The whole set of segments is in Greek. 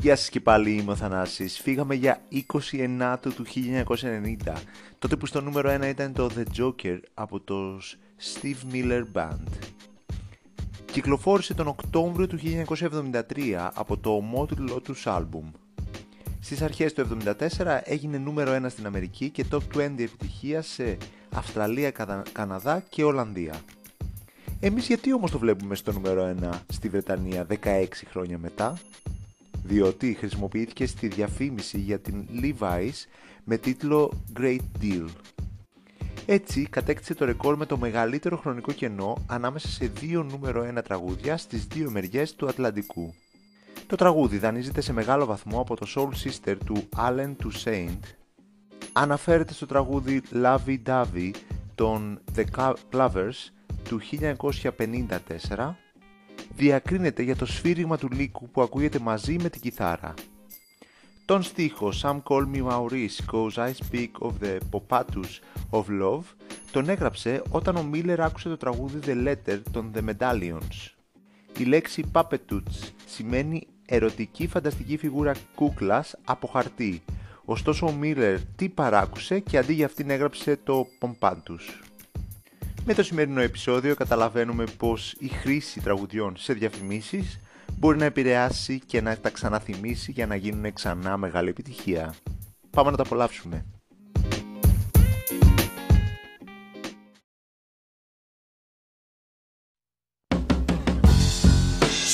Γεια σας και πάλι είμαι ο Θανάσης. Φύγαμε για 29 του 1990, τότε που στο νούμερο 1 ήταν το The Joker από το Steve Miller Band. Κυκλοφόρησε τον Οκτώβριο του 1973 από το ομότιτλο του άλμπουμ. Στις αρχές του 1974 έγινε νούμερο 1 στην Αμερική και top 20 επιτυχία σε Αυστραλία, Καναδά και Ολλανδία. Εμείς γιατί όμως το βλέπουμε στο νούμερο 1 στη Βρετανία 16 χρόνια μετά; Διότι χρησιμοποιήθηκε στη διαφήμιση για την Levi's με τίτλο Great Deal. Έτσι κατέκτησε το ρεκόρ με το μεγαλύτερο χρονικό κενό ανάμεσα σε δύο νούμερο 1 τραγούδια στις δύο μεριές του Ατλαντικού. Το τραγούδι δανείζεται σε μεγάλο βαθμό από το Soul Sister του Allen Toussaint. Αναφέρεται στο τραγούδι Lovey Dovey των The Clovers του 1954 διακρίνεται για το σφύριγμα του λύκου που ακούγεται μαζί με την κιθάρα. Τον στίχο Some Call Me Maurice Cause I Speak of the Popatus of Love τον έγραψε όταν ο Μίλλερ άκουσε το τραγούδι The Letter των The Medallions. Η λέξη Puppetoots σημαίνει ερωτική φανταστική φιγούρα κούκλας από χαρτί, ωστόσο ο Μίλλερ τι παράκουσε και αντί για αυτήν έγραψε το Pompatus. Με το σημερινό επεισόδιο καταλαβαίνουμε πως η χρήση τραγουδιών σε διαφημίσεις μπορεί να επηρεάσει και να τα ξαναθυμίσει για να γίνουν ξανά μεγάλη επιτυχία. Πάμε να τα απολαύσουμε.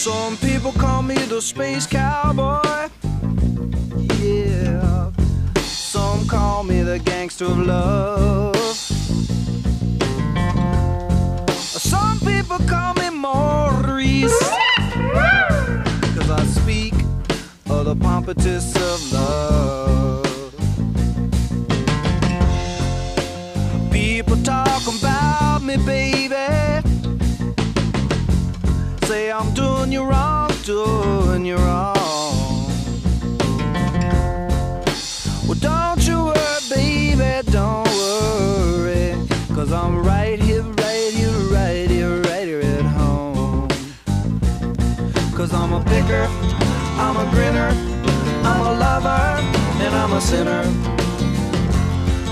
Some people call me the space cowboy. Yeah. Some call me the gangster of love. People call me Maurice. Cause I speak of the pompatus of love. People talk about me, baby. Say I'm doing you wrong, doing sinner.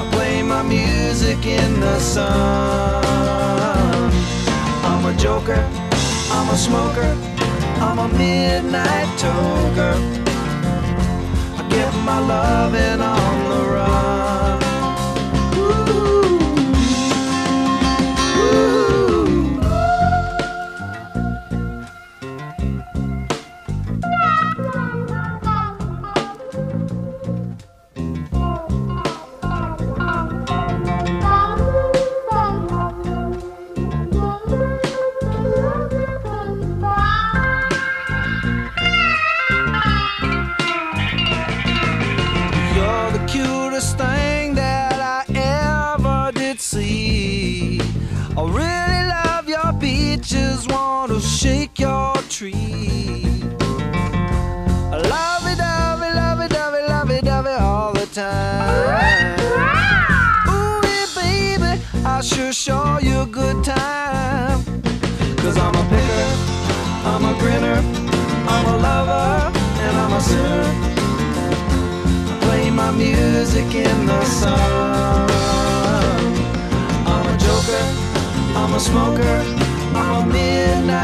I play my music in the sun. I'm a joker, I'm a smoker, I'm a midnight toker. I get my loving show you a good time. Cause I'm a picker, I'm a grinner, I'm a lover, and I'm a sinner play my music in the sun. I'm a joker, I'm a smoker, I'm a midnight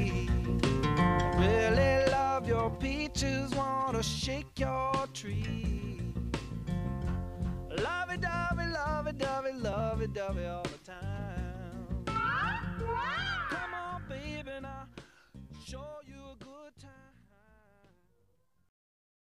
Witches wanna shake your tree. Lovey dovey, lovey dovey, lovey dovey all the time.